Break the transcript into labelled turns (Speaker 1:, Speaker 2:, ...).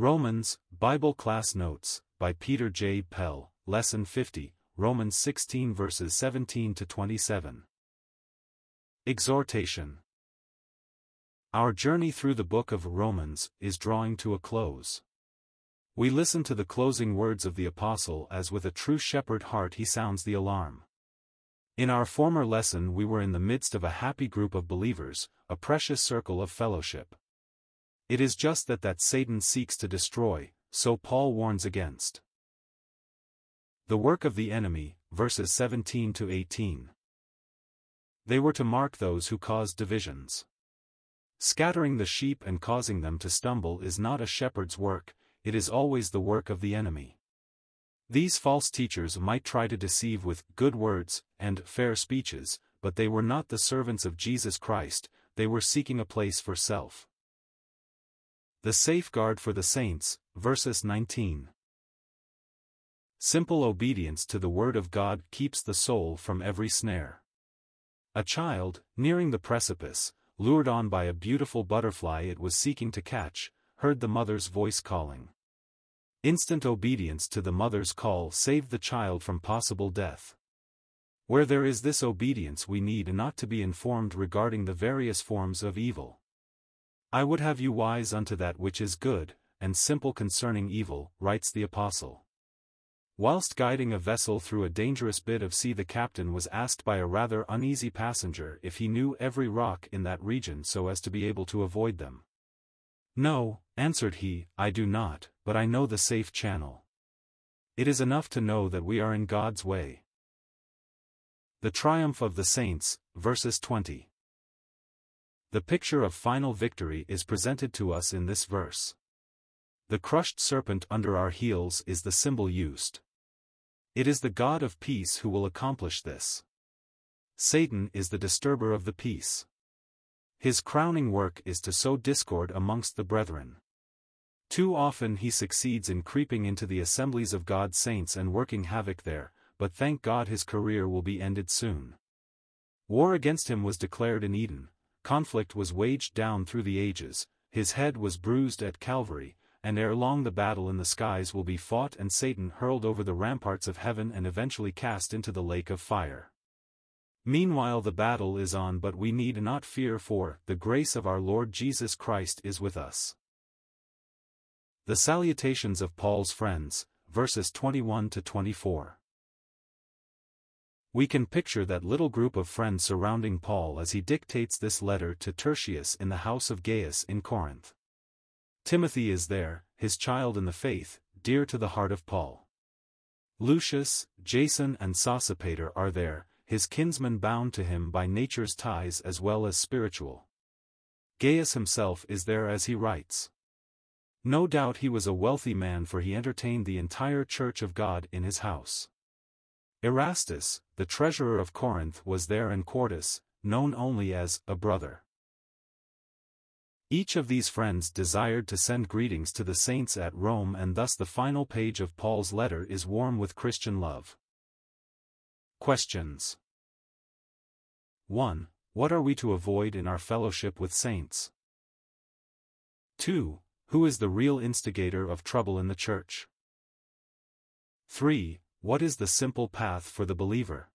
Speaker 1: Romans, Bible Class Notes, by Peter J. Pell, Lesson 50, Romans 16 verses 17 to 27. Exhortation Our journey through the book of Romans is drawing to a close. We listen to the closing words of the Apostle as with a true shepherd heart he sounds the alarm. In our former lesson we were in the midst of a happy group of believers, a precious circle of fellowship. It is just that that Satan seeks to destroy, so Paul warns against. The work of the enemy, verses 17 to 18. They were to mark those who caused divisions. Scattering the sheep and causing them to stumble is not a shepherd's work, it is always the work of the enemy. These false teachers might try to deceive with good words and fair speeches, but they were not the servants of Jesus Christ, they were seeking a place for self. The safeguard for the saints, verses 19. Simple obedience to the word of God keeps the soul from every snare. A child, nearing the precipice, lured on by a beautiful butterfly it was seeking to catch, heard the mother's voice calling. Instant obedience to the mother's call saved the child from possible death. Where there is this obedience we need not to be informed regarding the various forms of evil. I would have you wise unto that which is good, and simple concerning evil, writes the Apostle. Whilst guiding a vessel through a dangerous bit of sea the captain was asked by a rather uneasy passenger if he knew every rock in that region so as to be able to avoid them. No, answered he, I do not, but I know the safe channel. It is enough to know that we are in God's way. The Triumph of the Saints, verses 20. The picture of final victory is presented to us in this verse. The crushed serpent under our heels is the symbol used. It is the God of peace who will accomplish this. Satan is the disturber of the peace. His crowning work is to sow discord amongst the brethren. Too often he succeeds in creeping into the assemblies of God's saints and working havoc there, but thank God his career will be ended soon. War against him was declared in Eden, conflict was waged down through the ages, his head was bruised at Calvary, and ere long the battle in the skies will be fought and Satan hurled over the ramparts of heaven and eventually cast into the lake of fire. Meanwhile the battle is on but we need not fear for, the grace of our Lord Jesus Christ is with us. The salutations of Paul's friends, verses 21 to 24. We can picture that little group of friends surrounding Paul as he dictates this letter to Tertius in the house of Gaius in Corinth. Timothy is there, his child in the faith, dear to the heart of Paul. Lucius, Jason and Sosipater are there, his kinsmen bound to him by nature's ties as well as spiritual. Gaius himself is there as he writes. No doubt he was a wealthy man for he entertained the entire church of God in his house. Erastus, the treasurer of Corinth was there and Quartus, known only as a brother. Each of these friends desired to send greetings to the saints at Rome and thus the final page of Paul's letter is warm with Christian love. Questions 1. What are we to avoid in our fellowship with saints? 2. Who is the real instigator of trouble in the church? 3. What is the simple path for the believer?